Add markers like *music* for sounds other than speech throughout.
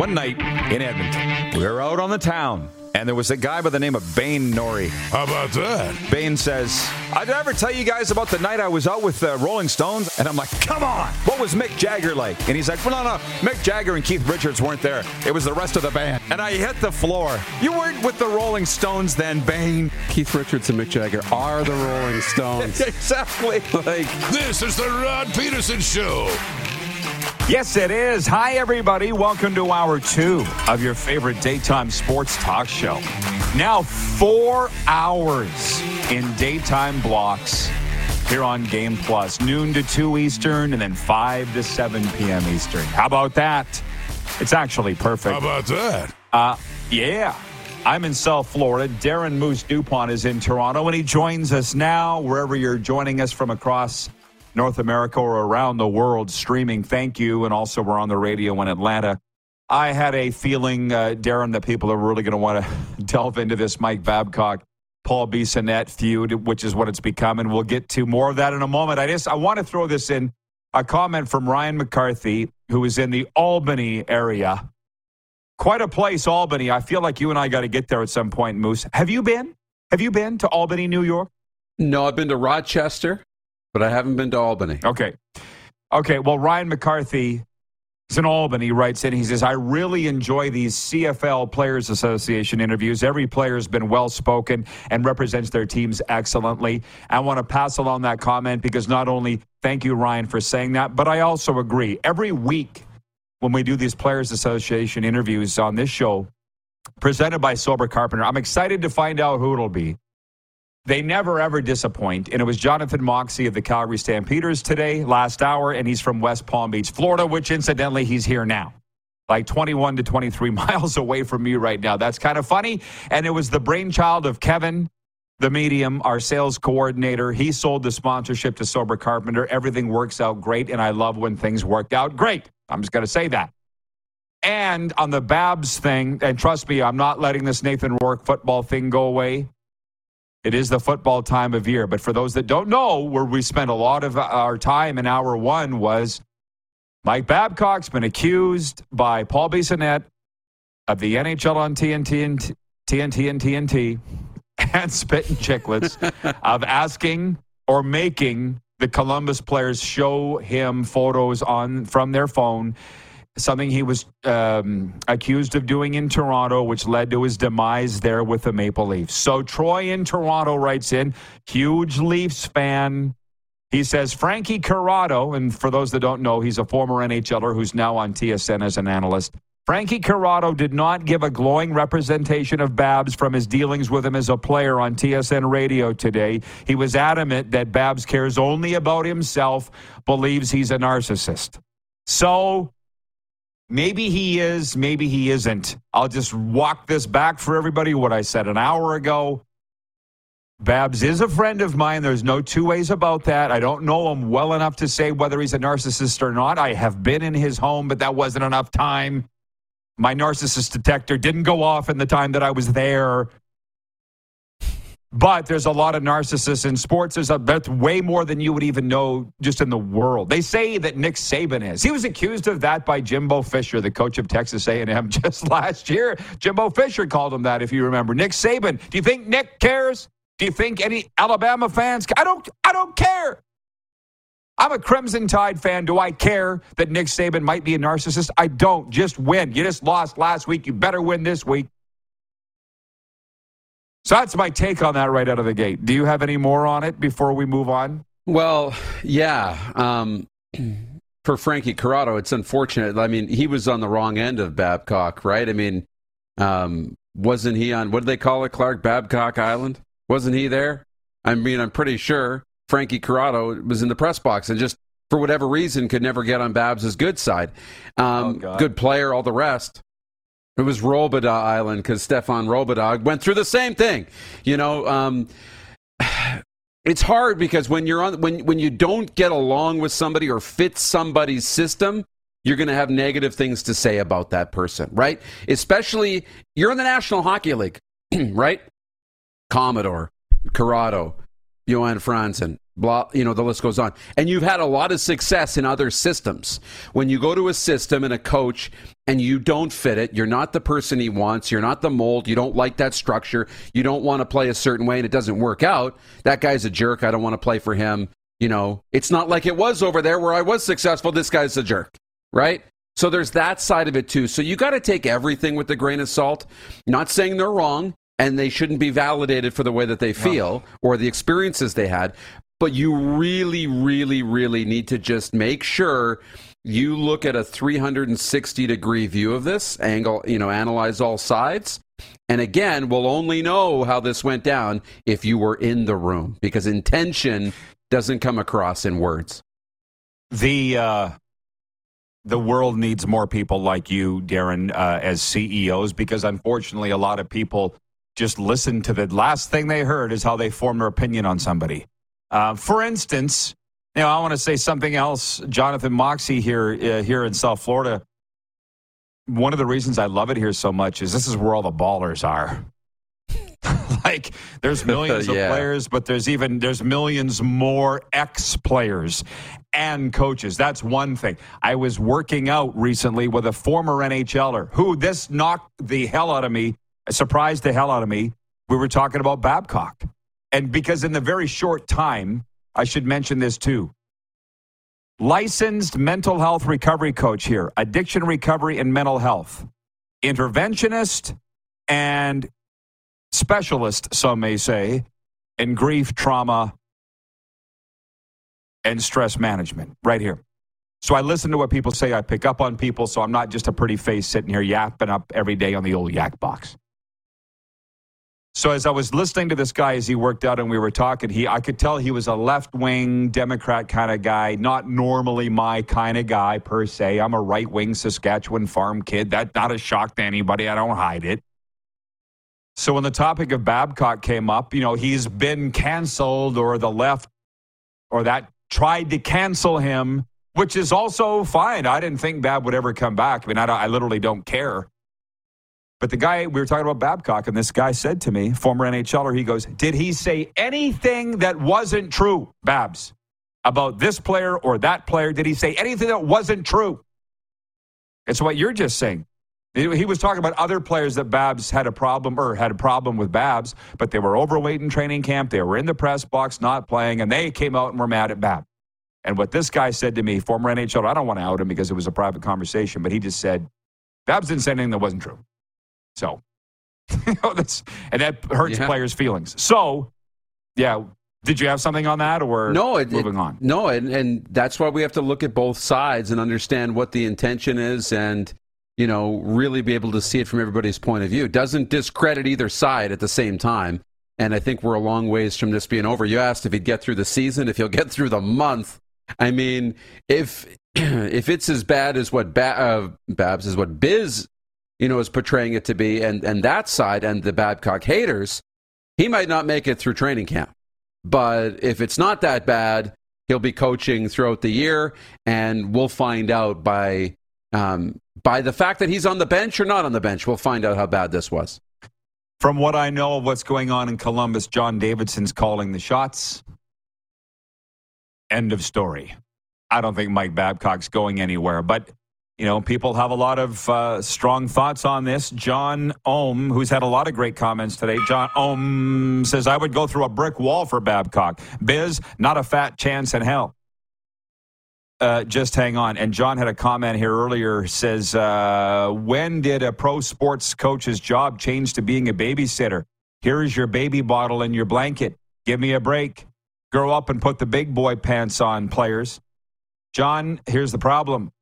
One night in Edmonton, we were out on the town, and there was a guy by the name of Bain Nori. How about that? Bain says, "I did I ever tell you guys about the night I was out with the Rolling Stones?" And I'm like, "Come on, what was Mick Jagger like?" And he's like, "Well, no, no, Mick Jagger and Keith Richards weren't there. It was the rest of the band." And I hit the floor. You weren't with the Rolling Stones then, Bain. Keith Richards and Mick Jagger are the Rolling *laughs* Stones. exactly. like This is the Rod Pedersen Show. Yes, it is. Hi, everybody. Welcome to hour two of your favorite daytime sports talk show. Now, four hours in daytime blocks here on Game Plus, noon to 2 Eastern, and then 5 to 7 p.m. Eastern. How about that? It's actually perfect. How about that? Uh, yeah. I'm in South Florida. Darren Moose Dupont is in Toronto, and he joins us now wherever you're joining us from across North America or around the world streaming. Thank you. And also, we're on the radio in Atlanta. I had a feeling, uh, Darren, that people are really going to want to delve into this Mike Babcock, Paul Bissonnette feud, which is what it's become. And we'll get to more of that in a moment. I just I want to throw this in a comment from Ryan McCarthy, who is in the Albany area. Quite a place, Albany. I feel like you and I got to get there at some point, Moose. Have you been? Have you been to Albany, New York? no, I've been to Rochester, but I haven't been to Albany. Okay. Okay. Well, Ryan McCarthy is in Albany, writes in. He says, I really enjoy these CFL Players Association interviews. Every player has been well spoken and represents their teams excellently. I want to pass along that comment because not only thank you, Ryan, for saying that, but I also agree. Every week when we do these Players Association interviews on this show, presented by Sober Carpenter, I'm excited to find out who it'll be. They never ever disappoint. And it was Jonathan Moxey of the Calgary Stampeders today, last hour, and he's from West Palm Beach, Florida, which incidentally, he's here now. Like 21 to 23 *laughs* miles away from me right now. That's kind of funny. And it was the brainchild of Kevin, the medium, our sales coordinator. He sold the sponsorship to Sober Carpenter. Everything works out great. And I love when things work out great. I'm just going to say that. And on the Babs thing, and trust me, I'm not letting this Nathan Rourke football thing go away. It is the football time of year. But for those that don't know, where we spent a lot of our time in hour one was Mike Babcock's been accused by Paul Bissonnette of the NHL on TNT and TNT and TNT *laughs* and Spittin' Chiclets *laughs* of asking or making the Columbus players show him photos on from their phone something he was um, accused of doing in Toronto, which led to his demise there with the Maple Leafs. So Troy in Toronto writes in, huge Leafs fan. He says Frankie Corrado, and for those that don't know, he's a former NHLer who's now on TSN as an analyst. Frankie Corrado did not give a glowing representation of Babs from his dealings with him as a player on TSN radio today. He was adamant that Babs cares only about himself, believes he's a narcissist. So Maybe he is, maybe he isn't. I'll just walk this back for everybody what I said an hour ago. Babs is a friend of mine. There's no two ways about that. I don't know him well enough to say whether he's a narcissist or not. I have been in his home, but that wasn't enough time. My narcissist detector didn't go off in the time that I was there. But there's a lot of narcissists in sports. There's a that's way more than you would even know just in the world. They say that Nick Saban is. He was accused of that by Jimbo Fisher, the coach of Texas A&M, *laughs* just last year. Jimbo Fisher called him that, if you remember. Nick Saban. Do you think Nick cares? Do you think any Alabama fans? I don't. I don't care. I'm a Crimson Tide fan. Do I care that Nick Saban might be a narcissist? I don't. Just win. You just lost last week. You better win this week. So that's my take on that right out of the gate. Do you have any more on it before we move on? Well, yeah. Um, *clears throat* for Frankie Corrado, it's unfortunate. I mean, he was on the wrong end of Babcock, right? I mean, um, wasn't he on what do they call it, Clark Babcock Island? Wasn't he there? I mean, I'm pretty sure Frankie Corrado was in the press box and just for whatever reason, could never get on Babs's good side. Um, Oh, good player, all the rest. It was Robidas Island because Stéphane Robidas went through the same thing. You know, um, *sighs* it's hard because when you're on when when you don't get along with somebody or fit somebody's system, you're going to have negative things to say about that person, right? Especially you're in the National Hockey League, *clears throat* right? Commodore, Corrado, Johan Franzen, blah, you know, the list goes on. And you've had a lot of success in other systems. When you go to a system and a coach and you don't fit it, you're not the person he wants, you're not the mold, you don't like that structure, you don't want to play a certain way and it doesn't work out, that guy's a jerk, I don't want to play for him. You know, it's not like it was over there where I was successful, this guy's a jerk, right? So there's that side of it too. So you got to take everything with a grain of salt. Not saying they're wrong and they shouldn't be validated for the way that they feel or the experiences they had, but you really, really, really need to just make sure you look at a 360 degree view of this angle, you know, analyze all sides. And again, we'll only know how this went down if you were in the room because intention doesn't come across in words. The uh, the world needs more people like you, Darren, uh, as CEOs, because unfortunately, a lot of people just listen to the last thing they heard is how they form their opinion on somebody. Uh, for instance, you know, I want to say something else. Jonathan Moxey here uh, here in South Florida. One of the reasons I love it here so much is this is where all the ballers are. *laughs* like there's *laughs* millions of players, but there's even there's millions more ex players and coaches. That's one thing. I was working out recently with a former NHLer who this knocked the hell out of me, surprised the hell out of me. We were talking about Babcock. And because in the very short time, I should mention this too. Licensed mental health recovery coach here, addiction recovery and mental health, interventionist and specialist, some may say, in grief, trauma, and stress management right here. So I listen to what people say. I pick up on people, so I'm not just a pretty face sitting here yapping up every day on the old yak box. So as I was listening to this guy as he worked out and we were talking, he I could tell he was a left wing Democrat kind of guy, not normally my kind of guy per se. I'm a right wing Saskatchewan farm kid. That's not a shock to anybody. I don't hide it. So when the topic of Babcock came up, you know, he's been canceled or the left or that tried to cancel him, which is also fine. I didn't think Bab would ever come back. I mean, I, I literally don't care. But the guy, we were talking about Babcock, and this guy said to me, former NHLer, he goes, Did he say anything that wasn't true, Babs, about this player or that player? Did he say anything that wasn't true? It's what you're just saying. He was talking about other players that Babs had a problem or had a problem with Babs, but they were overweight in training camp. They were in the press box not playing, and they came out and were mad at Babs. And what this guy said to me, former NHL, I don't want to out him because it was a private conversation, but he just said, Babs didn't say anything that wasn't true. So, *laughs* you know, that's, and that hurts Yeah. players' feelings. So, yeah, did you have something on that or No, it, moving it- on? No, and, and that's why we have to look at both sides and understand what the intention is and, you know, really be able to see it from everybody's point of view. It doesn't discredit either side at the same time. And I think we're a long ways from this being over. You asked if he'd get through the season, if he'll get *laughs* through the month. I mean, if *clears throat* if it's as bad as what ba- uh, Babs is what Biz, you know, is portraying it to be, and and that side and the Babcock haters, he might not make it through training camp. But if it's not that bad, he'll be coaching throughout the year, and we'll find out by um, by the fact that he's on the bench or not on the bench. We'll find out how bad this was. From what I know of what's going on in Columbus, John Davidson's calling the shots. End of story. I don't think Mike Babcock's going anywhere, but you know, people have a lot of uh, strong thoughts on this. John Ohm, who's had a lot of great comments today, John Ohm says, I would go through a brick wall for Babcock. Biz, not a fat chance in hell. Uh, just hang on. And John had a comment here earlier. Says, uh, "When did a pro sports coach's job change to being a babysitter? Here is your baby bottle and your blanket. Give me a break. Grow up and put the big boy pants on, players." John, here's the problem.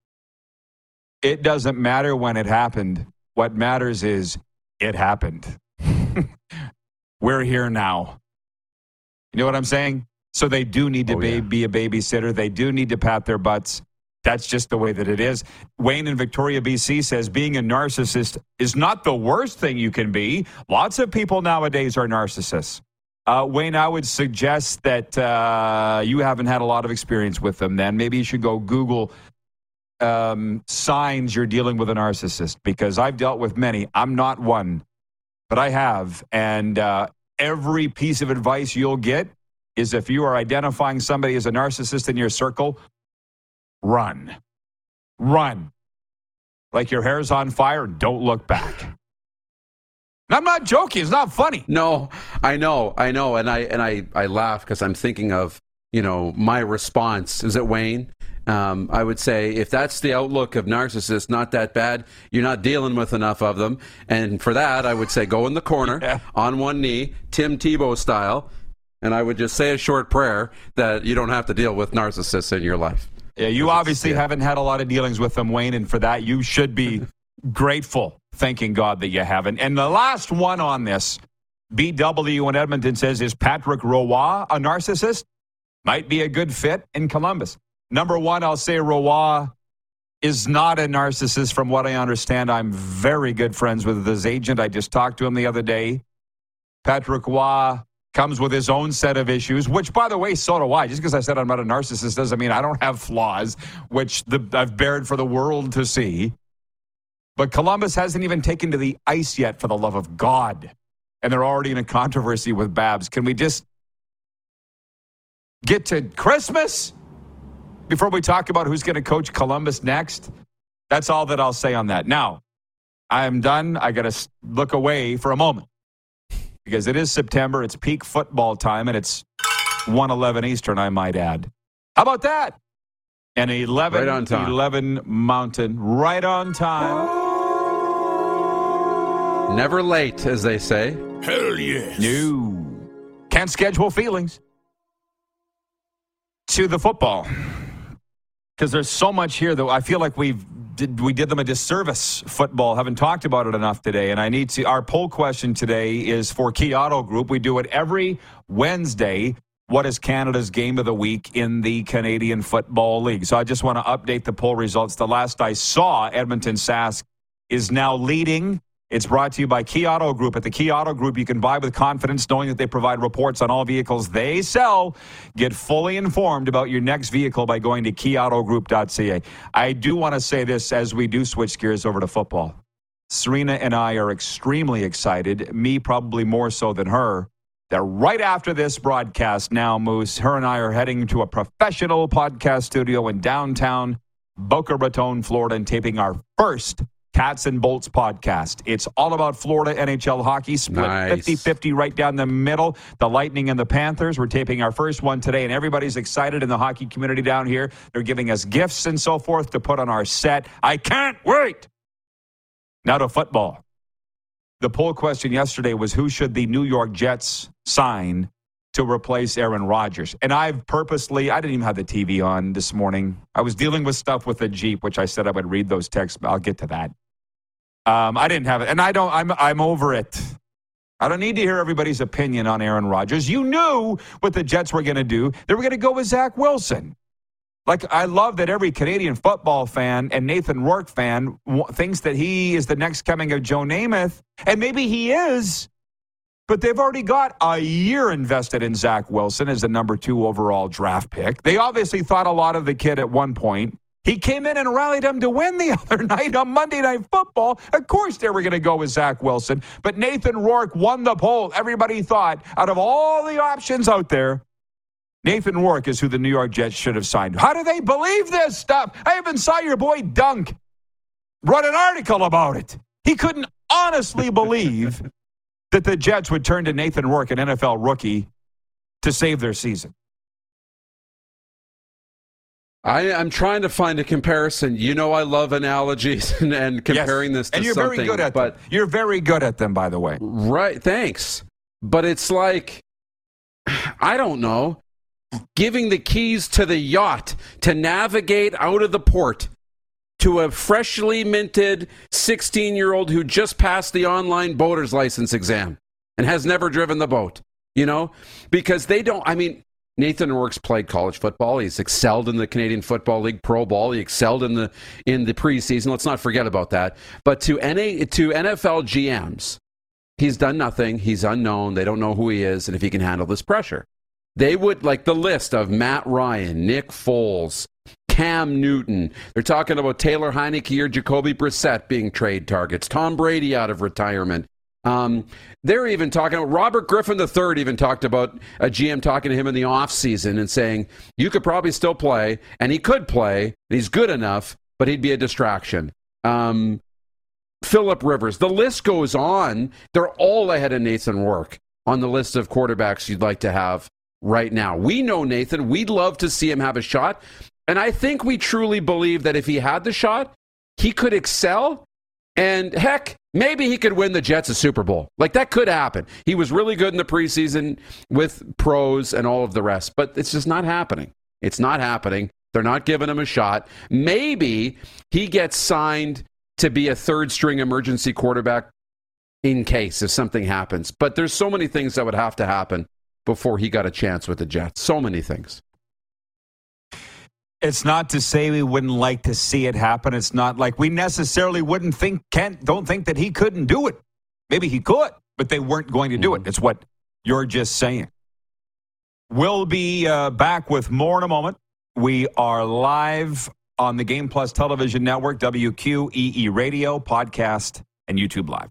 It doesn't matter when it happened. What matters is it happened. *laughs* We're here now. You know what I'm saying? So they do need to Oh, be, yeah. be a babysitter. They do need to pat their butts. That's just the way that it is. Wayne in Victoria, BC says being a narcissist is not the worst thing you can be. Lots of people nowadays are narcissists. Uh, Wayne, I would suggest that uh, you haven't had a lot of experience with them then. Maybe you should go Google um, signs you're dealing with a narcissist because I've dealt with many. I'm not one, but I have. And uh, every piece of advice you'll get is if you are identifying somebody as a narcissist in your circle, run. Run. Like your hair's on fire, don't look back. I'm not joking. It's not funny. No, I know, I know, and I and I I laugh because I'm thinking of you know my response. Is it Wayne? Um, I would say if that's the outlook of narcissists, not that bad. You're not dealing with enough of them, and for that, I would say go in the corner *laughs* Yeah. on one knee, Tim Tebow style, and I would just say a short prayer that you don't have to deal with narcissists in your life. Yeah, you obviously yeah. haven't had a lot of dealings with them, Wayne, and for that you should be *laughs* grateful, thanking God that you haven't. And the last one on this, BW in Edmonton says, is Patrick Roy a narcissist? Might be a good fit in Columbus. Number one, I'll say Roy is not a narcissist from what I understand. I'm very good friends with his agent. I just talked to him the other day. Patrick Roy comes with his own set of issues, which, by the way, so do I. Just because I said I'm not a narcissist doesn't mean I don't have flaws, which the, I've bared for the world to see. But Columbus hasn't even taken to the ice yet, for the love of God. And they're already in a controversy with Babs. Can we just get to Christmas before we talk about who's going to coach Columbus next? That's all that I'll say on that. Now, I'm done. I got to look away for a moment because it is September. It's peak football time, and it's 111 Eastern, I might add. How about that? And 11, Right on time. 11 Mountain, right on time. Never late, as they say. Hell yes. No. Can't schedule feelings to the football. Because there's so much here that I feel like we've did, we did them a disservice. Football haven't talked about it enough today, and I need to. Our poll question today is for Key Auto Group. We do it every Wednesday. What is Canada's game of the week in the Canadian Football League? So I just want to update the poll results. The last I saw, Edmonton Sask is now leading. It's brought to you by Key Auto Group. At the Key Auto Group, you can buy with confidence knowing that they provide reports on all vehicles they sell. Get fully informed about your next vehicle by going to keyautogroup.ca. I do want to say this as we do switch gears over to football. Serena and I are extremely excited, me probably more so than her, that right after this broadcast now, Moose, her and I are heading to a professional podcast studio in downtown Boca Raton, Florida, and taping our first Cats and Bolts podcast. It's all about Florida NHL hockey, split Nice. 50 50 right down the middle. The Lightning and the Panthers. We're taping our first one today, and everybody's excited in the hockey community down here. They're giving us gifts and so forth to put on our set. I can't wait. Now to football. The poll question yesterday was who should the New York Jets sign to replace Aaron Rodgers? And I've purposely, I didn't even have the TV on this morning. I was dealing with stuff with the Jeep, which I said I would read those texts. but I'll get to that. Um, I didn't have it, and I don't. I'm I'm over it. I don't need to hear everybody's opinion on Aaron Rodgers. You knew what the Jets were going to do. They were going to go with Zach Wilson. Like I love that every Canadian football fan and Nathan Rourke fan w- thinks that he is the next coming of Joe Namath, and maybe he is. But they've already got a year invested in Zach Wilson as the number two overall draft pick. They obviously thought a lot of the kid at one point. He came in and rallied them to win the *laughs* other night on Monday Night Football. Of course, they were going to go with Zach Wilson. But Nathan Rourke won the poll. Everybody thought, out of all the options out there, Nathan Rourke is who the New York Jets should have signed. How do they believe this stuff? I even saw your boy Dunk wrote an article about it. He couldn't honestly *laughs* believe that the Jets would turn to Nathan Rourke, an NFL rookie, to save their season. I, I'm trying to find a comparison. You know, I love analogies *laughs* and, and comparing Yes. this to and you're something. very good at but them. You're very good at them, by the way. right, thanks. But it's like I don't know, giving the keys to the yacht to navigate out of the port to a freshly minted 16 year old who just passed the online boater's license exam and has never driven the boat. You know, because they don't. I mean, Nathan Rourke's played college football. He's excelled in the Canadian Football League Pro Bowl. He excelled in the in the preseason. Let's not forget about that. But to NA to NFL GMs, he's done nothing. He's unknown. They don't know who he is and if he can handle this pressure. They would like the list of Matt Ryan, Nick Foles, Cam Newton. They're talking about Taylor Heinicke or Jacoby Brissett being trade targets. Tom Brady out of retirement. Um, they're even talking. About Robert Griffin III even talked about a GM talking to him in the offseason and saying you could probably still play, and he could play, and he's good enough, but he'd be a distraction. Um, Philip Rivers. The list goes on. They're all ahead of Nathan Rourke on the list of quarterbacks you'd like to have right now. We know Nathan. We'd love to see him have a shot. And I think we truly believe that if he had the shot, he could excel. And heck, maybe he could win the Jets a Super Bowl. Like that could happen. He was really good in the preseason with pros and all of the rest, but it's just not happening. It's not happening. They're not giving him a shot. Maybe he gets signed to be a third string emergency quarterback in case if something happens. But there's so many things that would have to happen before he got a chance with the Jets. So many things. It's not to say we wouldn't like to see it happen. It's not like we necessarily wouldn't think Kent don't think that he couldn't do it. Maybe he could, but they weren't going to do it. Mm-hmm. It's what you're just saying. We'll be uh, back with more in a moment. We are live on the Game Plus Television Network, WQEE Radio, podcast, and YouTube Live.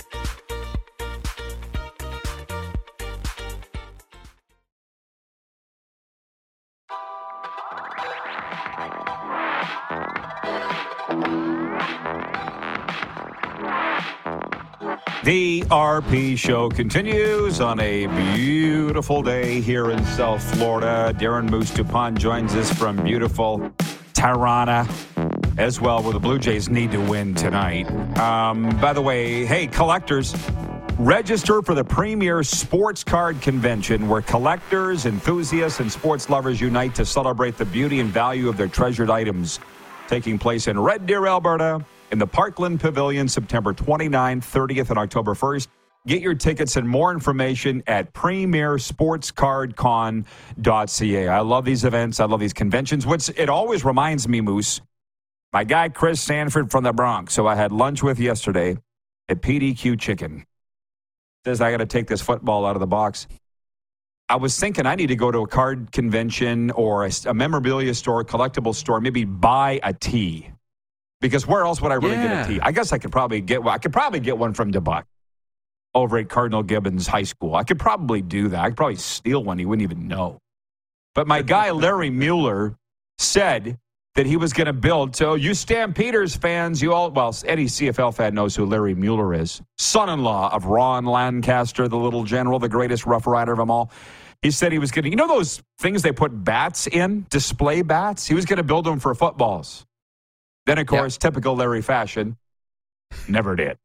The RP show continues on a beautiful day here in South Florida. Darren Moose Dupont joins us from beautiful Toronto as well, where the Blue Jays need to win tonight. Um, by the way, hey, collectors, register for the premier sports card convention where collectors, enthusiasts, and sports lovers unite to celebrate the beauty and value of their treasured items. Taking place in Red Deer, Alberta in the Parkland Pavilion September 29th, 30th, and October 1st. Get your tickets and more information at premiersportscardcon.ca. I love these events. I love these conventions. What's it always reminds me, Moose, my guy Chris Sanford from the Bronx, who I had lunch with yesterday at PDQ Chicken, says I got to take this football out of the box. I was thinking I need to go to a card convention or a, a memorabilia store, collectible store, maybe buy a tee because where else would I really yeah. get a tee? I guess I could probably get one. I could probably get one from DeBuck over at Cardinal Gibbons High School. I could probably do that. I could probably steal one. He wouldn't even know. But my guy Larry Mueller said that he was going to build. So you Stampeders fans, you all well, any CFL fan knows who Larry Mueller is. Son-in-law of Ron Lancaster, the little general, the greatest rough rider of them all. He said he was going to, you know, those things they put bats in, display bats? He was going to build them for footballs. Then, of course, yep. typical Larry fashion, never did.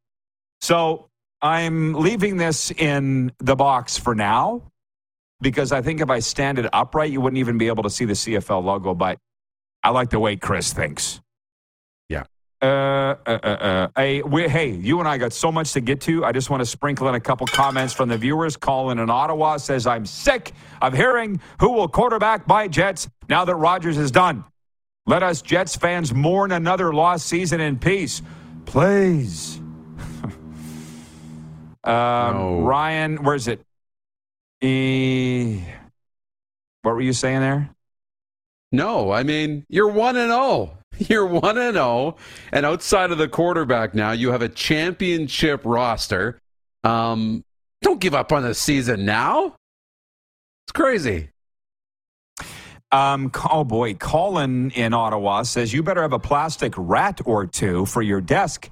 So I'm leaving this in the box for now because I think if I stand it upright, you wouldn't even be able to see the CFL logo. But I like the way Chris thinks. Yeah. Uh, uh, uh, uh. Hey, we, hey, you and I got so much to get to. I just want to sprinkle in a couple comments from the viewers. Colin in Ottawa says, I'm sick of hearing who will quarterback my Jets now that Rodgers is done. Let us Jets fans mourn another lost season in peace. Please. *laughs* um, No. Ryan, where's it? E... What were you saying there? No, I mean, you're 1 and 0. *laughs* You're 1 and 0 and outside of the quarterback now, you have a championship roster. Um, don't give up on the season now. It's crazy. Um, *laughs* oh boy, Colin in Ottawa says you better have a plastic rat or two for your desk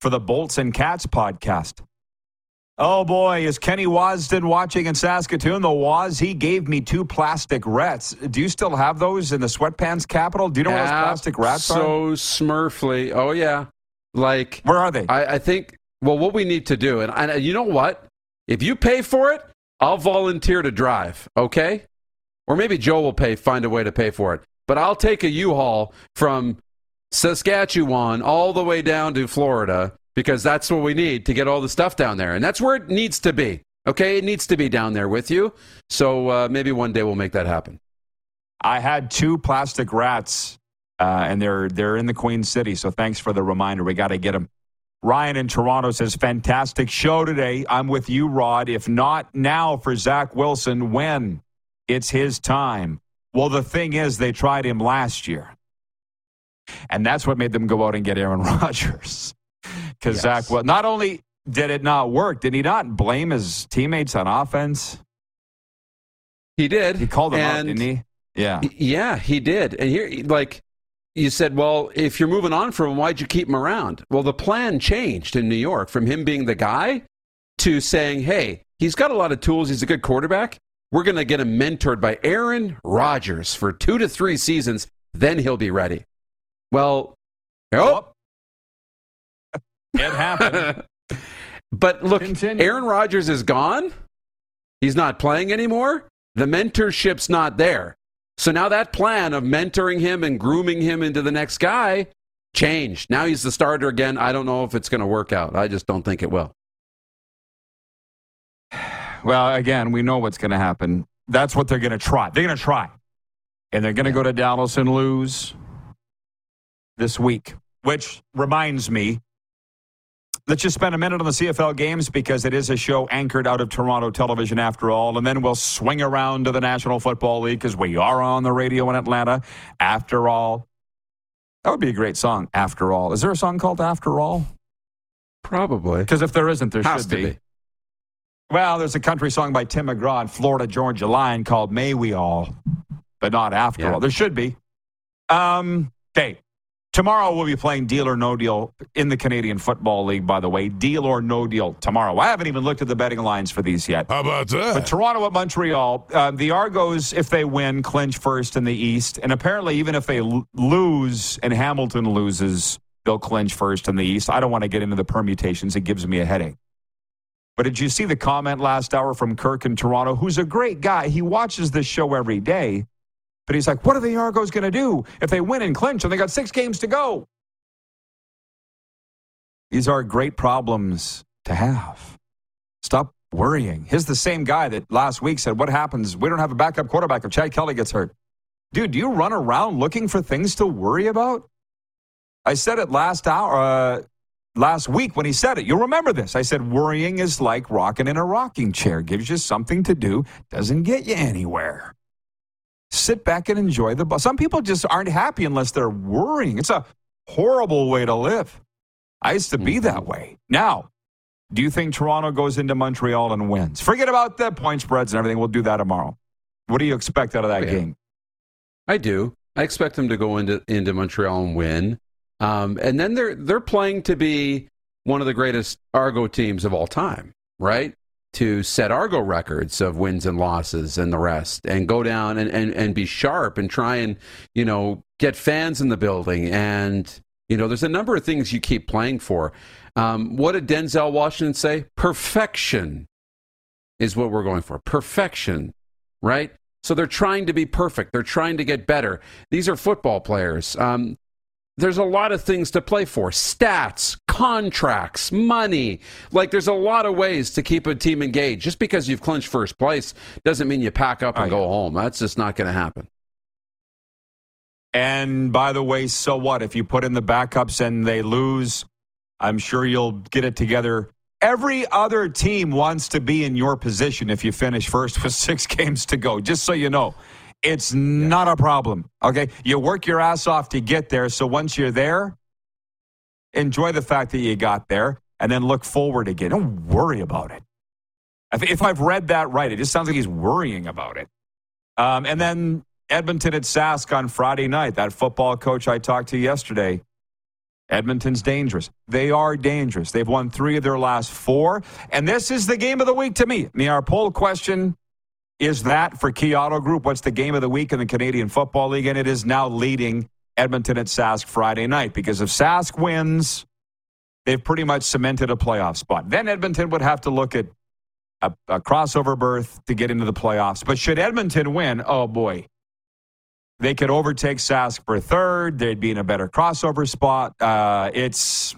for the Bolts and Cats podcast. Oh boy, is Kenny Wasden watching in Saskatoon? The Waz, he gave me two plastic rats. Do you still have those in the sweatpants capital? Do you know where those plastic rats are? So smurfly. Oh, yeah. Like, Where are they? I, I think, well, what we need to do, and, and you know what? If you pay for it, I'll volunteer to drive, okay? Or maybe Joe will pay, find a way to pay for it. But I'll take a U-Haul from Saskatchewan all the way down to Florida because that's what we need to get all the stuff down there. And that's where it needs to be, okay? It needs to be down there with you. So uh, maybe one day we'll make that happen. I had two plastic rats, uh, and they're they're in the Queen City. So thanks for the reminder. We got to get them. Ryan in Toronto says, "Fantastic show today. I'm with you, Rod. If not now for Zach Wilson, when it's his time." Well, the thing is, they tried him last year, and that's what made them go out and get Aaron *laughs* Rodgers. Because Yes. Zach, well, not only did it not work, did he not blame his teammates on offense? He did. He called them out, didn't he? Yeah. Yeah, he did. And here, like, you said, well, if you're moving on from him, why'd you keep him around? Well, the plan changed in New York from him being the guy to saying, hey, he's got a lot of tools. He's a good quarterback. We're going to get him mentored by Aaron Rodgers for two to three seasons. Then he'll be ready. Well, oh, It happened. but look, Continue. Aaron Rodgers is gone. He's not playing anymore. The mentorship's not there. So now that plan of mentoring him and grooming him into the next guy changed. Now he's the starter again. I don't know if it's going to work out. I just don't think it will. Well, again, we know what's going to happen. That's what they're going to try. They're going to try. And they're going to go to Dallas and lose this week, which reminds me let's just spend a minute on the CFL games because it is a show anchored out of Toronto television after all. And then we'll swing around to the National Football League because we are on the radio in Atlanta after all. That would be a great song, After All. Is there a song called After All? Probably. Because if there isn't, there Has should be. be. Well, there's a country song by Tim McGraw and Florida Georgia Line called May We All, but not After Yeah. All. There should be. Um, okay. Tomorrow we'll be playing Deal or No Deal in the Canadian Football League, by the way. Deal or No Deal tomorrow. I haven't even looked at the betting lines for these yet. How about that? But? Toronto at Montreal, uh, the Argos, if they win, clinch first in the East. And apparently, even if they l- lose and Hamilton loses, they'll clinch first in the East. I don't want to get into the permutations, it gives me a headache. But did you see the comment last hour from Kirk in Toronto, who's a great guy? He watches this show every day. But he's like, what are the Argos going to do if they win and clinch and they got six games to go? These are great problems to have. Stop worrying. He's the same guy that last week said, What happens? We don't have a backup quarterback if Chad Kelly gets hurt. Dude, do you run around looking for things to worry about? I said it last hour, uh, last week when he said it. You'll remember this. I said, Worrying is like rocking in a rocking chair, gives you something to do, doesn't get you anywhere. Sit back and enjoy the bus. Some people just aren't happy unless they're worrying. It's a horrible way to live. I used to be that mm-hmm. way. Now, do you think Toronto goes into Montreal and wins? Forget about the point spreads and everything. We'll do that tomorrow. What do you expect out of that oh, Yeah. game? I do. I expect them to go into into Montreal and win. Um, and then they're they're playing to be one of the greatest Argo teams of all time, right? To set Argo records of wins and losses and the rest, and go down and, and, and be sharp and try and you know get fans in the building. And you know, there's a number of things you keep playing for. Um, what did Denzel Washington say? Perfection is what we're going for. Perfection, right? So they're trying to be perfect. They're trying to get better. These are football players. Um, there's a lot of things to play for stats, contracts, money. Like, there's a lot of ways to keep a team engaged. Just because you've clinched first place doesn't mean you pack up and go home. That's just not going to happen. And by the way, so what? If you put in the backups and they lose, I'm sure you'll get it together. Every other team wants to be in your position if you finish first *laughs* with six games to go, just so you know. It's not a problem. Okay. You work your ass off to get there. So once you're there, enjoy the fact that you got there and then look forward again. Don't worry about it. If, if I've read that right, it just sounds like he's worrying about it. Um, and then Edmonton at Sask on Friday night. That football coach I talked to yesterday. Edmonton's dangerous. They are dangerous. They've won three of their last four. And this is the game of the week to me. I mean, our poll question is that for Key Auto Group. What's the game of the week in the Canadian Football League? And it is now leading Edmonton at Sask Friday night because if Sask wins, they've pretty much cemented a playoff spot. Then Edmonton would have to look at a, a crossover berth to get into the playoffs. But should Edmonton win, oh boy, they could overtake Sask for third. They'd be in a better crossover spot. Uh, it's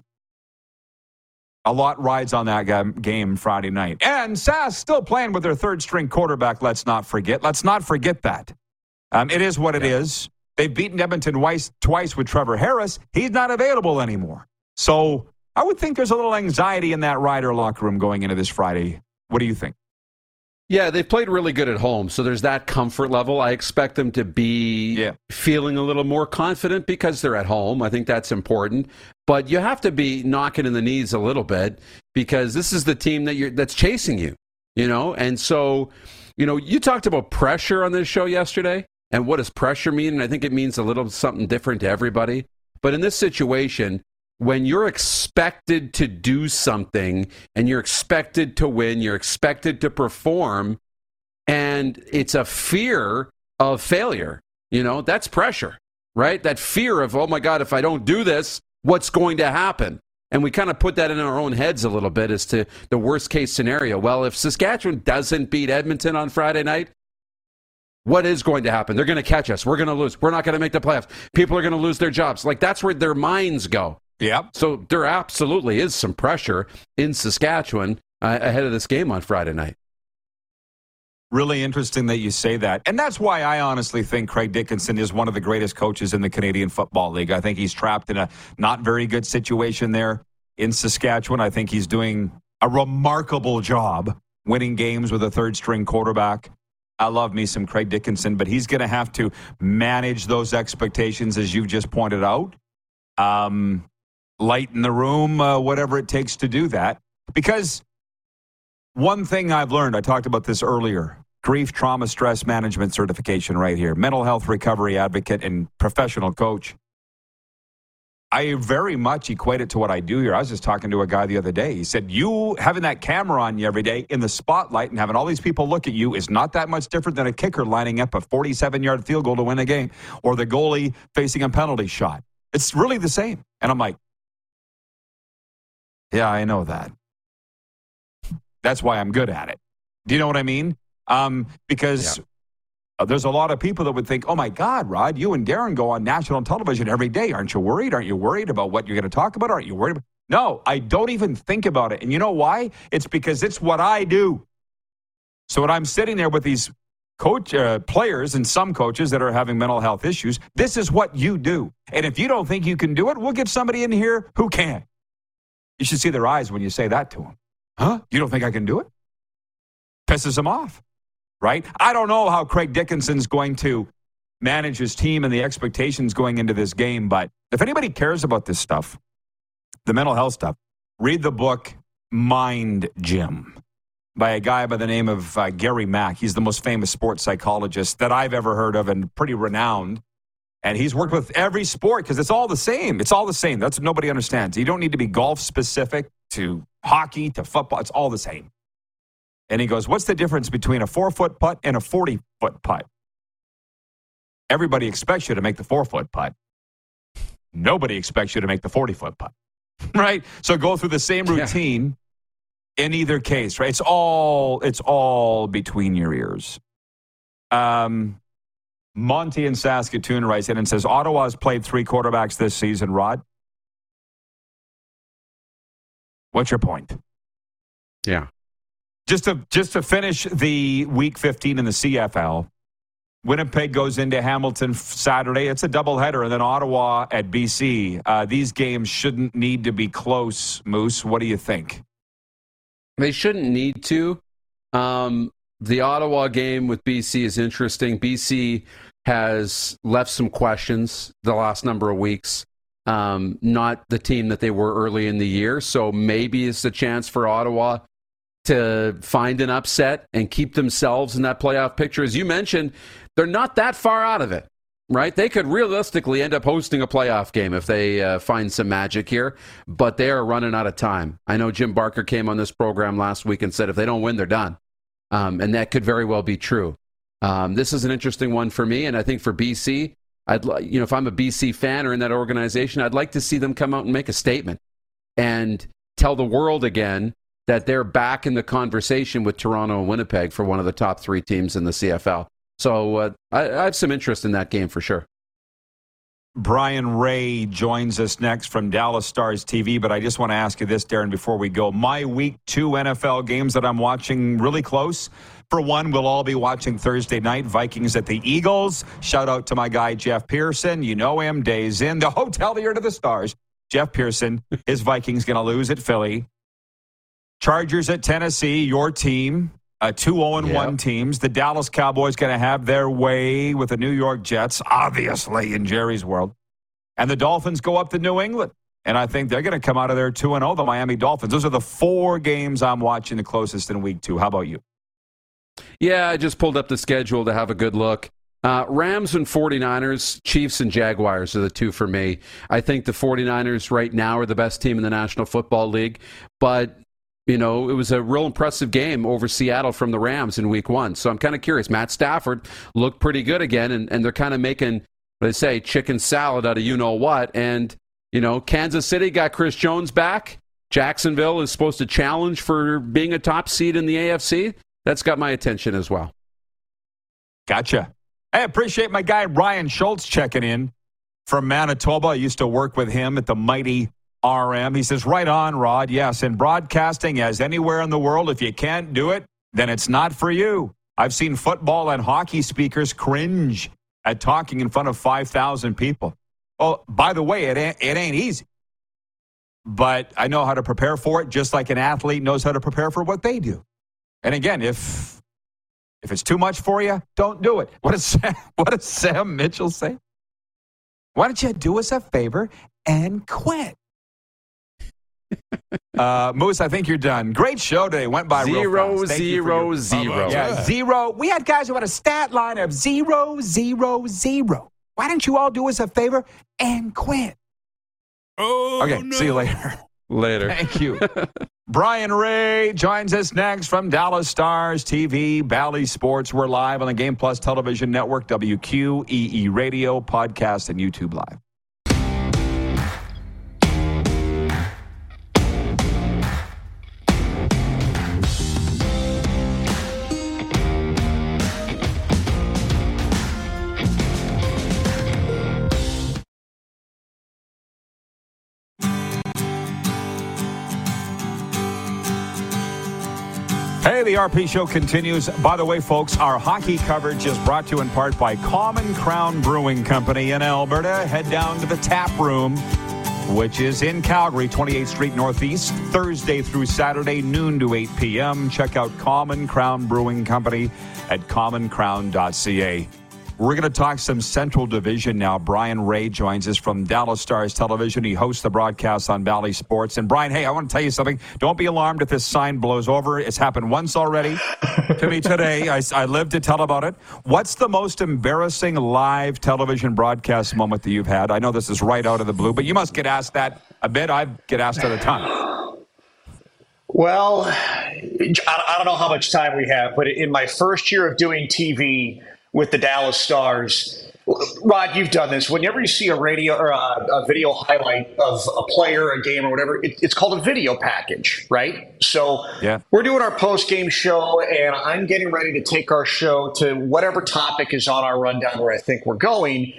a lot rides on that game Friday night. And Sask still playing with their third string quarterback, let's not forget. Let's not forget that. Um, it is what it yeah. is. They've beaten Edmonton twice, twice with Trevor Harris. He's not available anymore. So I would think there's a little anxiety in that rider locker room going into this Friday. What do you think? Yeah, they've played really good at home, so there's that comfort level. I expect them to be yeah. feeling a little more confident because they're at home. I think that's important. But you have to be knocking in the knees a little bit because this is the team that you're that's chasing you, you know? And so, you know, you talked about pressure on this show yesterday. And what does pressure mean? And I think it means a little something different to everybody. But in this situation, when you're expected to do something and you're expected to win, you're expected to perform, and it's a fear of failure, you know, that's pressure, right? That fear of, oh my God, if I don't do this, what's going to happen? And we kind of put that in our own heads a little bit as to the worst case scenario. Well, if Saskatchewan doesn't beat Edmonton on Friday night, what is going to happen? They're going to catch us. We're going to lose. We're not going to make the playoffs. People are going to lose their jobs. Like that's where their minds go. Yep. So there absolutely is some pressure in Saskatchewan uh, ahead of this game on Friday night. Really interesting that you say that. And that's why I honestly think Craig Dickenson is one of the greatest coaches in the Canadian Football League. I think he's trapped in a not very good situation there in Saskatchewan. I think he's doing a remarkable job winning games with a third string quarterback. I love me some Craig Dickenson, but he's going to have to manage those expectations, as you've just pointed out. Um, light in the room, uh, whatever it takes to do that. Because one thing I've learned, I talked about this earlier grief, trauma, stress management certification right here, mental health recovery advocate, and professional coach. I very much equate it to what I do here. I was just talking to a guy the other day. He said, You having that camera on you every day in the spotlight and having all these people look at you is not that much different than a kicker lining up a 47 yard field goal to win a game or the goalie facing a penalty shot. It's really the same. And I'm like, yeah, I know that. That's why I'm good at it. Do you know what I mean? Um, because yeah. there's a lot of people that would think, oh my God, Rod, you and Darren go on national television every day. Aren't you worried? Aren't you worried about what you're going to talk about? Aren't you worried about? No, I don't even think about it. And you know why? It's because it's what I do. So when I'm sitting there with these coach uh, players and some coaches that are having mental health issues, this is what you do. And if you don't think you can do it, we'll get somebody in here who can. You should see their eyes when you say that to them. Huh? You don't think I can do it? Pisses them off, right? I don't know how Craig Dickenson's going to manage his team and the expectations going into this game, but if anybody cares about this stuff, the mental health stuff, read the book Mind Gym by a guy by the name of uh, Gary Mack. He's the most famous sports psychologist that I've ever heard of and pretty renowned. And he's worked with every sport because it's all the same. It's all the same. That's what nobody understands. You don't need to be golf specific to hockey to football. It's all the same. And he goes, What's the difference between a four foot putt and a 40 foot putt? Everybody expects you to make the four foot putt. Nobody expects you to make the 40 foot putt. *laughs* right? So go through the same routine yeah. in either case, right? It's all it's all between your ears. Um Monty in Saskatoon writes in and says Ottawa's played three quarterbacks this season, Rod. What's your point? Yeah. Just to just to finish the week 15 in the CFL, Winnipeg goes into Hamilton Saturday. It's a doubleheader, and then Ottawa at BC. Uh, these games shouldn't need to be close, Moose. What do you think? They shouldn't need to. Um, the Ottawa game with BC is interesting. BC has left some questions the last number of weeks. Um, not the team that they were early in the year. So maybe it's a chance for Ottawa to find an upset and keep themselves in that playoff picture. As you mentioned, they're not that far out of it, right? They could realistically end up hosting a playoff game if they uh, find some magic here, but they are running out of time. I know Jim Barker came on this program last week and said if they don't win, they're done. Um, and that could very well be true. Um, this is an interesting one for me, and I think for BC, I'd you know if I'm a BC fan or in that organization, I'd like to see them come out and make a statement and tell the world again that they're back in the conversation with Toronto and Winnipeg for one of the top three teams in the CFL. So uh, I, I have some interest in that game for sure. Brien Rea joins us next from Dallas Stars TV. But I just want to ask you this, Darren, before we go. My week two NFL games that I'm watching really close. For one, we'll all be watching Thursday night Vikings at the Eagles. Shout out to my guy, Jeff Pearson. You know him, days in the *laughs* hotelier to the stars. Jeff Pearson, his Vikings going to lose at Philly. Chargers at Tennessee, your team. Uh, two 0 yep. 1 teams. The Dallas Cowboys going to have their way with the New York Jets, obviously, in Jerry's world. And the Dolphins go up to New England. And I think they're going to come out of there 2 0, the Miami Dolphins. Those are the four games I'm watching the closest in week two. How about you? Yeah, I just pulled up the schedule to have a good look. Uh, Rams and 49ers, Chiefs and Jaguars are the two for me. I think the 49ers right now are the best team in the National Football League, but you know, it was a real impressive game over Seattle from the Rams in week one. So I'm kind of curious. Matt Stafford looked pretty good again, and, and they're kind of making, they say, chicken salad out of you know what. And, you know, Kansas City got Chris Jones back. Jacksonville is supposed to challenge for being a top seed in the AFC. That's got my attention as well. Gotcha. I appreciate my guy Ryan Schultz checking in from Manitoba. I used to work with him at the mighty RM. He says, right on, Rod. Yes, in broadcasting, as anywhere in the world, if you can't do it, then it's not for you. I've seen football and hockey speakers cringe at talking in front of 5,000 people. Oh, by the way, it ain't, it ain't easy. But I know how to prepare for it, just like an athlete knows how to prepare for what they do. And again, if if it's too much for you, don't do it. *laughs* What does Sam, what does Sam Mitchell say? Why don't you do us a favor and quit? *laughs* uh, Moose, I think you're done. Great show today. Went by zero, zero, your, zero. Yeah, zero. We had guys who had a stat line of zero, zero, zero. Why don't you all do us a favor and quit? Oh, okay. No. See you later. Later. *laughs* Thank you. *laughs* Brien Rea joins us next from Dallas Stars TV, Bally Sports. We're live on the Game Plus Television Network, WQEE Radio, podcast, and YouTube Live. Hey, the RP show continues. By the way, folks, our hockey coverage is brought to you in part by Common Crown Brewing Company in Alberta. Head down to the tap room, which is in Calgary, 28th Street Northeast, Thursday through Saturday, noon to 8 p.m. Check out Common Crown Brewing Company at commoncrown.ca. We're going to talk some Central Division now. Brien Rea joins us from Dallas Stars Television. He hosts the broadcast on Bally Sports. And Brien, hey, I want to tell you something. Don't be alarmed if this sign blows over. It's happened once already to me today. I, I live to tell about it. What's the most embarrassing live television broadcast moment that you've had? I know this is right out of the blue, but you must get asked that a bit. I get asked at a time. Well, I don't know how much time we have, but in my first year of doing TV, with the Dallas Stars. Rod, you've done this. Whenever you see a radio or a, a video highlight of a player, a game, or whatever, it, it's called a video package, right? So yeah. we're doing our post game show, and I'm getting ready to take our show to whatever topic is on our rundown where I think we're going.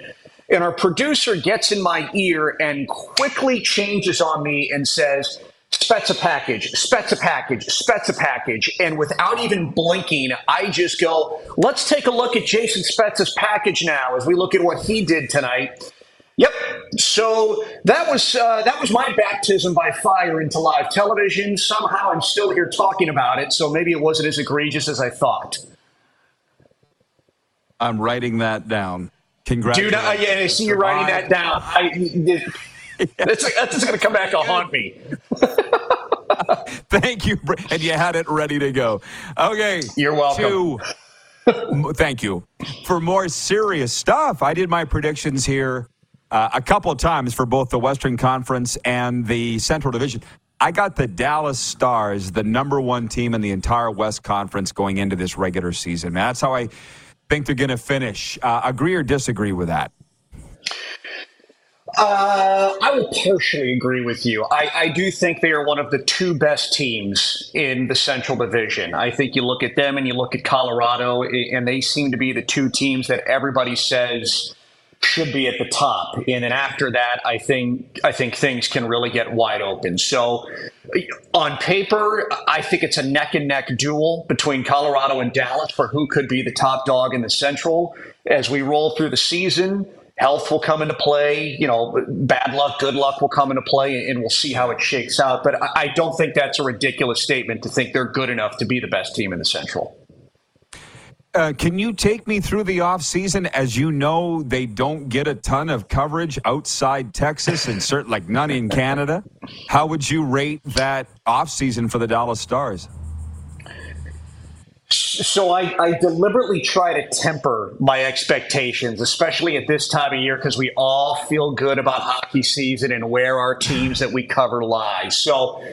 And our producer gets in my ear and quickly changes on me and says, Spezza package, Spezza package, Spezza package. And without even blinking, I just go, let's take a look at Jason Spezza's package now as we look at what he did tonight. Yep. So that was uh, that was my baptism by fire into live television. Somehow I'm still here talking about it, so maybe it wasn't as egregious as I thought. I'm writing that down. Congratulations. Dude, uh, yeah, I see you writing that down. I, *laughs* that's, that's going to come back and haunt me. *laughs* *laughs* Thank you. And you had it ready to go. Okay. You're welcome. To, thank you. For more serious stuff, I did my predictions here uh, a couple of times for both the Western Conference and the Central Division. I got the Dallas Stars, the number one team in the entire West Conference going into this regular season. Man, that's how I think they're going to finish. Uh, agree or disagree with that? Uh, I would partially agree with you. I, I, do think they are one of the two best teams in the Central Division. I think you look at them and you look at Colorado, and they seem to be the two teams that everybody says should be at the top. And then after that, I think I think things can really get wide open. So on paper, I think it's a neck and neck duel between Colorado and Dallas for who could be the top dog in the Central. As we roll through the season, health will come into play. You know, bad luck, good luck will come into play, and we'll see how it shakes out. But I don't think that's a ridiculous statement to think they're good enough to be the best team in the Central. Uh, can you take me through the offseason? As you know, they don't get a ton of coverage outside Texas and certainly like none in Canada. How would you rate that offseason for the Dallas Stars? So I, I, deliberately try to temper my expectations, especially at this time of year, because we all feel good about hockey season and where our teams that we cover lie. So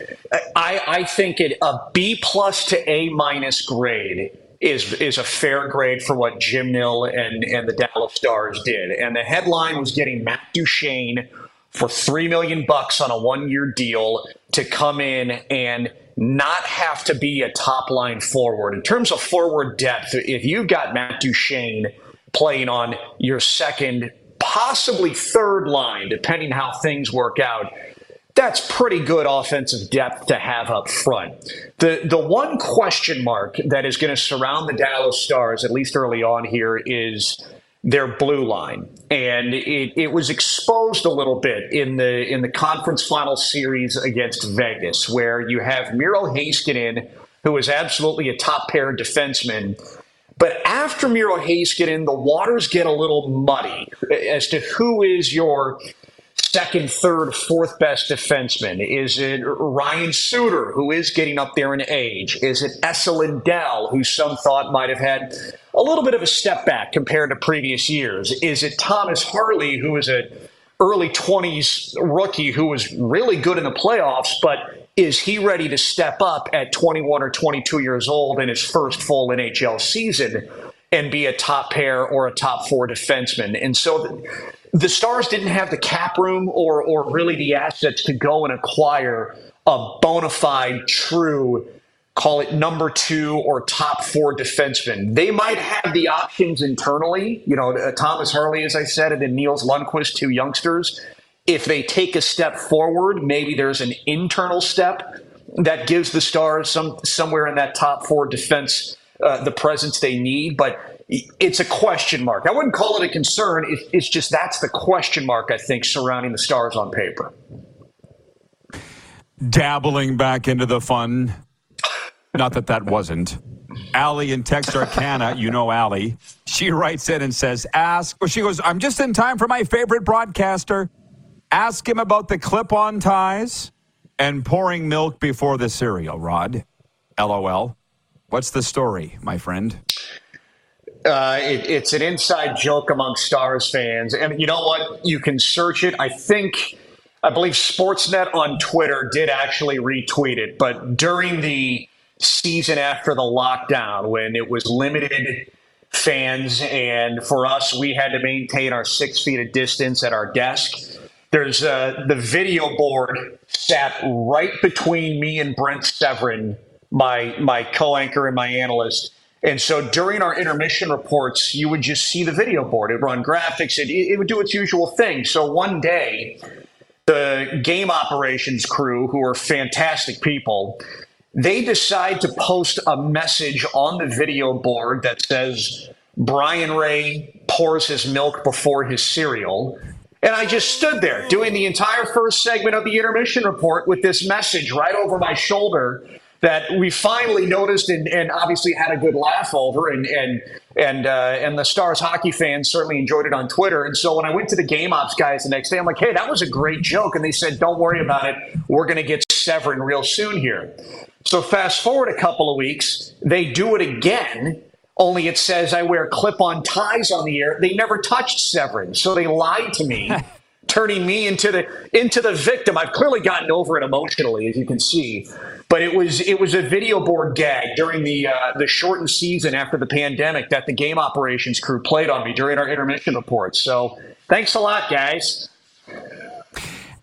I, I think it a B plus to A minus grade is is a fair grade for what Jim Nill and and the Dallas Stars did. And the headline was getting Matt Duchene for three million bucks on a one year deal to come in and not have to be a top line forward. In terms of forward depth, if you've got Matt Duchene playing on your second, possibly third line, depending how things work out, that's pretty good offensive depth to have up front. The the one question mark that is going to surround the Dallas Stars, at least early on here, is their blue line, and it, it was exposed a little bit in the in the conference final series against Vegas, where you have Miro Heiskanen, who is absolutely a top pair defenseman. But after Miro Heiskanen, the waters get a little muddy as to who is your second, third, fourth best defenseman? Is it Ryan Suter, who is getting up there in age? Is it Esa Lindell, who some thought might have had a little bit of a step back compared to previous years? Is it Thomas Harley, who is a early 20s rookie who was really good in the playoffs, but is he ready to step up at 21 or 22 years old in his first full NHL season and be a top pair or a top four defenseman? And so the Stars didn't have the cap room or or really the assets to go and acquire a bona fide, true, call it number two or top four defenseman. They might have the options internally, you know, uh, Thomas Harley, as I said, and then Nils Lundkvist, two youngsters. If they take a step forward, maybe there's an internal step that gives the Stars some somewhere in that top four defense uh, the presence they need. But it's a question mark. I wouldn't call it a concern. It's just that's the question mark, I think, surrounding the stars on paper. Dabbling back into the fun. Not that that wasn't. Allie in Texarkana, you know Allie. She writes in and says, Ask, well, she goes, I'm just in time for my favorite broadcaster. Ask him about the clip on ties and pouring milk before the cereal, Rod. LOL. What's the story, my friend? Uh, it, it's an inside joke among Stars fans. And you know what? You can search it. I think, I believe Sportsnet on Twitter did actually retweet it. But during the season after the lockdown, when it was limited fans, and for us, we had to maintain our six feet of distance at our desk. There's uh, the video board sat right between me and Brent Severyn, my my co-anchor and my analyst and so during our intermission reports, you would just see the video board. It would run graphics. It, it would do its usual thing. So one day, the game operations crew, who are fantastic people, they decide to post a message on the video board that says, Brien Rea pours his milk before his cereal. And I just stood there doing the entire first segment of the intermission report with this message right over my shoulder that we finally noticed and, and obviously had a good laugh over, and and and uh, and the Stars hockey fans certainly enjoyed it on Twitter. And so when I went to the game ops guys the next day, I'm like, hey, that was a great joke, and they said, don't worry about it, we're going to get Severyn real soon here. So fast forward a couple of weeks, they do it again. Only it says I wear clip-on ties on the air. They never touched Severyn, so they lied to me. *laughs* turning me into the into the victim. I've clearly gotten over it emotionally, as you can see. But it was it was a video board gag during the uh, the shortened season after the pandemic that the game operations crew played on me during our intermission reports. So thanks a lot, guys.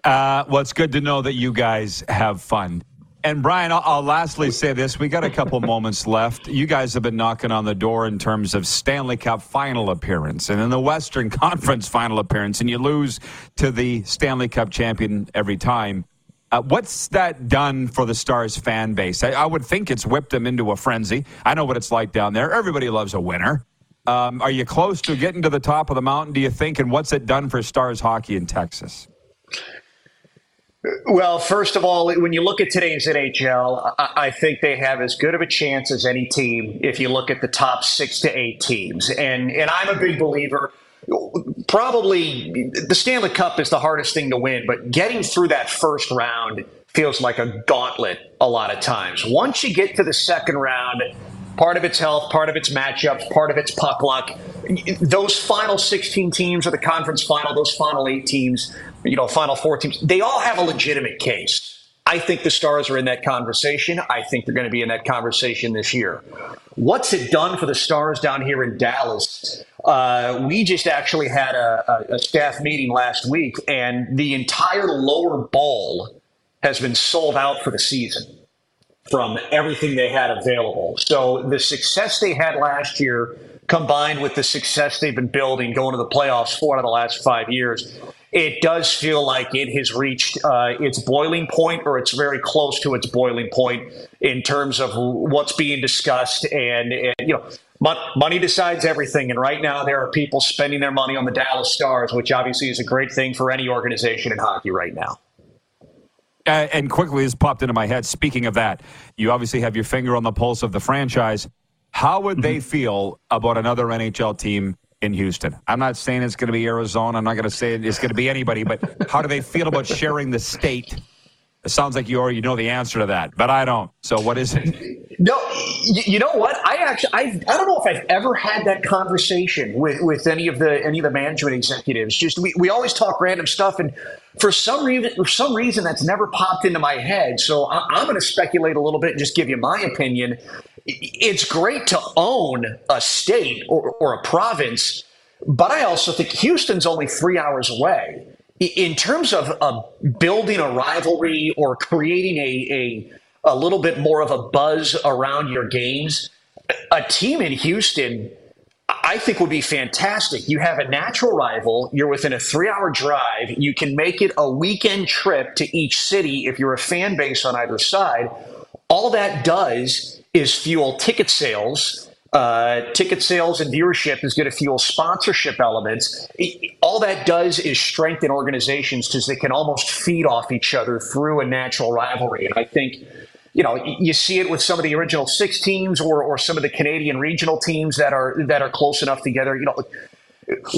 Uh, well, it's good to know that you guys have fun. And Brien, I'll, I'll, lastly say this: we got a couple *laughs* moments left. You guys have been knocking on the door in terms of Stanley Cup final appearance, and in the Western *laughs* Conference final appearance, and you lose to the Stanley Cup champion every time. Uh, what's that done for the Stars fan base? I, I, would think it's whipped them into a frenzy. I know what it's like down there. Everybody loves a winner. Um, are you close to getting to the top of the mountain? Do you think? And what's it done for Stars hockey in Texas? Well, first of all, when you look at today's NHL, I think they have as good of a chance as any team if you look at the top six to eight teams. And and I'm a big believer. Probably the Stanley Cup is the hardest thing to win, but getting through that first round feels like a gauntlet a lot of times. Once you get to the second round, part of its health, part of its matchups, part of its puck luck. Those final 16 teams or the conference final, those final eight teams, you know, final four teams, they all have a legitimate case. I think the Stars are in that conversation. I think they're going to be in that conversation this year. What's it done for the Stars down here in Dallas? Uh, we just actually had a, a, staff meeting last week, and the entire lower bowl has been sold out for the season from everything they had available. So the success they had last year, combined with the success they've been building going to the playoffs four out of the last five years, it does feel like it has reached uh, its boiling point, or it's very close to its boiling point in terms of what's being discussed. And, and you know, money decides everything. And right now, there are people spending their money on the Dallas Stars, which obviously is a great thing for any organization in hockey right now. Uh, and quickly, this popped into my head. Speaking of that, you obviously have your finger on the pulse of the franchise. How would mm-hmm. they feel about another NHL team in Houston? I'm not saying it's going to be Arizona. I'm not going to say it's going to be anybody, but how do they feel about sharing the state? It sounds like you already know the answer to that, but I don't. So, what is it? No, you know what? I actually, I, I don't know if I've ever had that conversation with, with any of the any of the management executives. Just we, we always talk random stuff, and for some reason, for some reason, that's never popped into my head. So I, I'm going to speculate a little bit and just give you my opinion. It's great to own a state or, or a province, but I also think Houston's only three hours away. In terms of uh, building a rivalry or creating a, a a little bit more of a buzz around your games, a team in Houston I think would be fantastic. You have a natural rival. You're within a three hour drive. You can make it a weekend trip to each city if you're a fan base on either side. All that does is fuel ticket sales. Uh, ticket sales and viewership is going to fuel sponsorship elements. It, all that does is strengthen organizations because they can almost feed off each other through a natural rivalry. And I think you know, you see it with some of the original six teams or, or some of the Canadian regional teams that are that are close enough together. You know,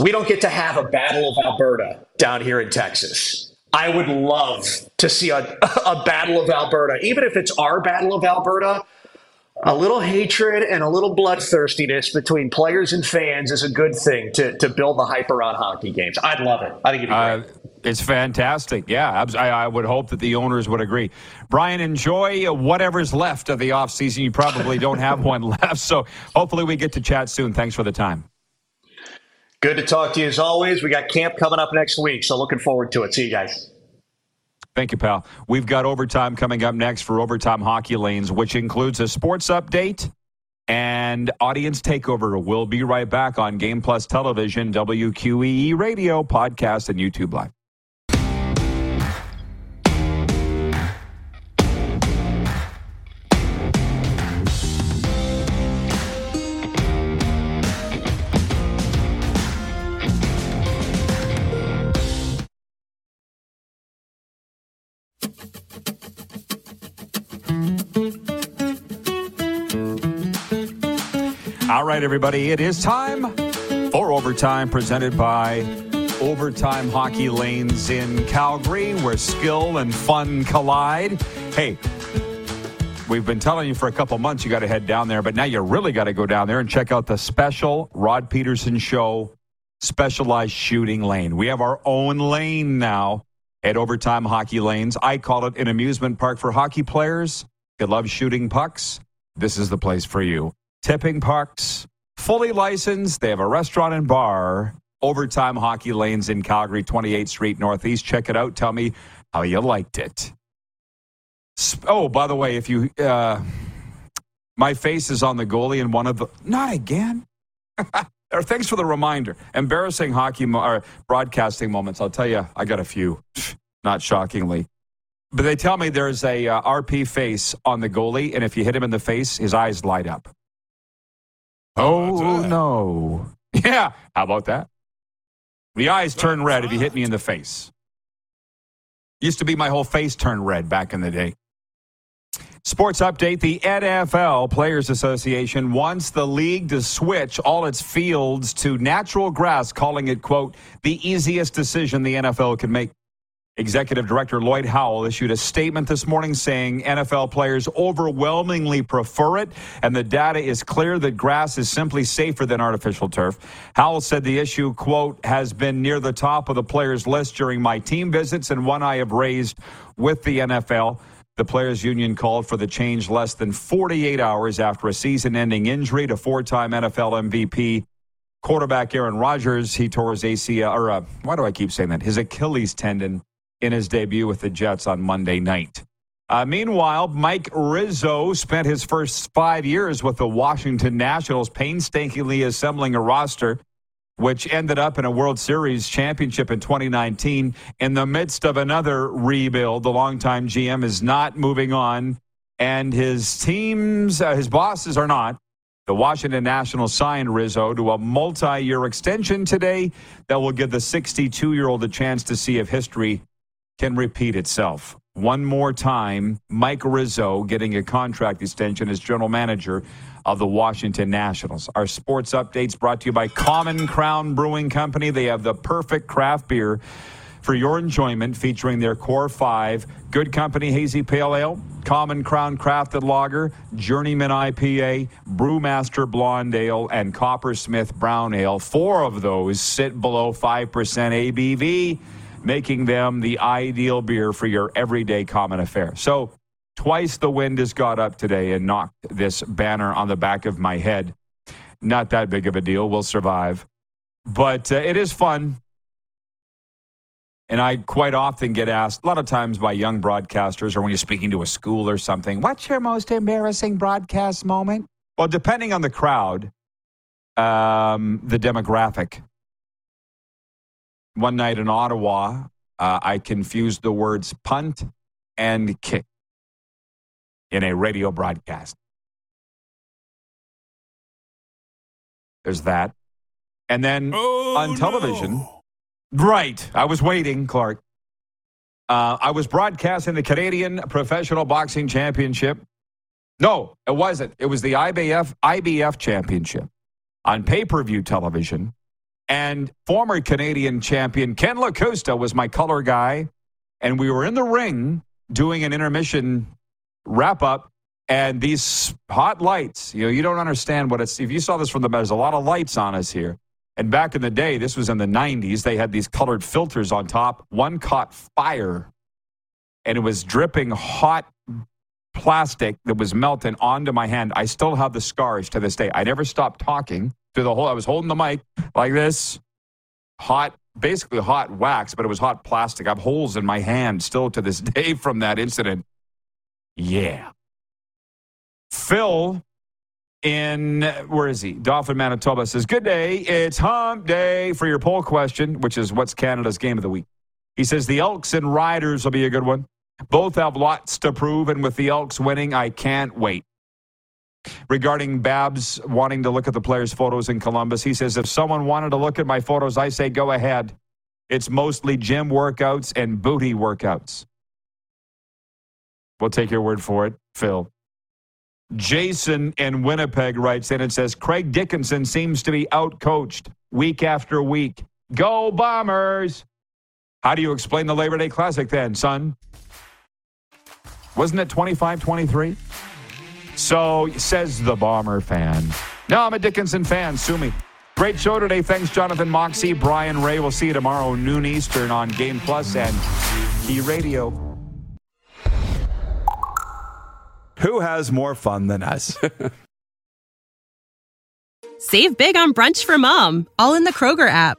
we don't get to have a battle of Alberta down here in Texas. I would love to see a, *laughs* a battle of Alberta, even if it's our battle of Alberta. A little hatred and a little bloodthirstiness between players and fans is a good thing to, to build the hype around hockey games. I'd love it. I think it'd be uh, great. It's fantastic. Yeah, I, I, would hope that the owners would agree. Brien, enjoy whatever's left of the offseason. You probably don't have one *laughs* left. So hopefully we get to chat soon. Thanks for the time. Good to talk to you as always. We got camp coming up next week. So looking forward to it. See you guys. Thank you, pal. We've got overtime coming up next for Overtime Hockey Lanes, which includes a sports update and audience takeover. We'll be right back on Game Plus Television, WQEE Radio, podcast, and YouTube Live. All right, everybody, it is time for overtime presented by Overtime Hockey Lanes in Calgary, where skill and fun collide. Hey, we've been telling you for a couple months you got to head down there, but now you really got to go down there and check out the special Rod Pedersen Show specialized shooting lane. We have our own lane now at Overtime Hockey Lanes. I call it an amusement park for hockey players. If love shooting pucks, this is the place for you tipping pucks, fully licensed. They have a restaurant and bar, Overtime Hockey Lanes in Calgary, 28th Street Northeast. Check it out. Tell me how you liked it. Oh, by the way, if you, uh, my face is on the goalie in one of the, not again. *laughs* or thanks for the reminder. Embarrassing hockey mo- or broadcasting moments. I'll tell you, I got a few, *laughs* not shockingly. But they tell me there's a uh, RP face on the goalie, and if you hit him in the face, his eyes light up. Oh, no. *laughs* Yeah. How about that? The eyes turn red if you hit me in the face. Used to be my whole face turned red back in the day. Sports update The NFL Players Association wants the league to switch all its fields to natural grass, calling it, quote, the easiest decision the NFL can make. Executive Director Lloyd Howell issued a statement this morning saying NFL players overwhelmingly prefer it, and the data is clear that grass is simply safer than artificial turf. Howell said the issue, quote, has been near the top of the players' list during my team visits and one I have raised with the NFL. The Players Union called for the change less than 48 hours after a season ending injury to four time NFL MVP quarterback Aaron Rodgers. He tore his ACL, or uh, why do I keep saying that? His Achilles tendon in his debut with the Jets on Monday night. Uh, meanwhile, Mike Rizzo spent his first five years with the Washington Nationals painstakingly assembling a roster, which ended up in a World Series championship in 2019. In the midst of another rebuild, the longtime GM is not moving on, and his teams, uh, his bosses are not. The Washington Nationals signed Rizzo to a multi year extension today that will give the 62 year old a chance to see if history can repeat itself. One more time, Mike Rizzo getting a contract extension as general manager of the Washington Nationals. Our sports updates brought to you by Common Crown Brewing Company. They have the perfect craft beer for your enjoyment, featuring their core five Good Company Hazy Pale Ale, Common Crown Crafted Lager, Journeyman IPA, Brewmaster Blonde Ale, and Coppersmith Brown Ale. Four of those sit below 5% ABV making them the ideal beer for your everyday common affair. So, twice the wind has got up today and knocked this banner on the back of my head. Not that big of a deal. We'll survive. But uh, it is fun. And I quite often get asked, a lot of times by young broadcasters or when you're speaking to a school or something, what's your most embarrassing broadcast moment? Well, depending on the crowd, um, the demographic one night in Ottawa, uh, I confused the words punt and kick in a radio broadcast. There's that. And then Oh, on television, no. right, I was waiting, Clark. Uh, I was broadcasting the Canadian Professional Boxing Championship. No, it wasn't. It was the IBF IBF Championship on pay-per-view television and former Canadian champion Ken Lakusta was my color guy. And we were in the ring doing an intermission wrap up. And these hot lights, you know, you don't understand what it's. If you saw this from the, there's a lot of lights on us here. And back in the day, this was in the 90s, they had these colored filters on top. One caught fire and it was dripping hot plastic that was melting onto my hand. I still have the scars to this day. I never stopped talking through the whole. I was holding the mic like this, hot, basically hot wax, but it was hot plastic. I have holes in my hand still to this *laughs* day from that incident. Yeah. Phil in where is he? Dauphin, Manitoba says, Good day. It's hump day for your poll question, which is what's Canada's game of the week. He says the Elks and Riders will be a good one. Both have lots to prove, and with the Elks winning, I can't wait. Regarding Babs wanting to look at the players' photos in Columbus, he says, if someone wanted to look at my photos, I say go ahead. It's mostly gym workouts and booty workouts. We'll take your word for it, Phil. Jason in Winnipeg writes in and says Craig Dickenson seems to be outcoached week after week. Go Bombers! How do you explain the Labor Day Classic then, son? Wasn't it 25 23? So says the Bomber fan. No, I'm a Dickenson fan. Sue me. Great show today. Thanks, Jonathan Moxey, Brien Rea. We'll see you tomorrow, noon Eastern on Game Plus and Key Radio. Who has more fun than us? *laughs* Save big on brunch for mom, all in the Kroger app.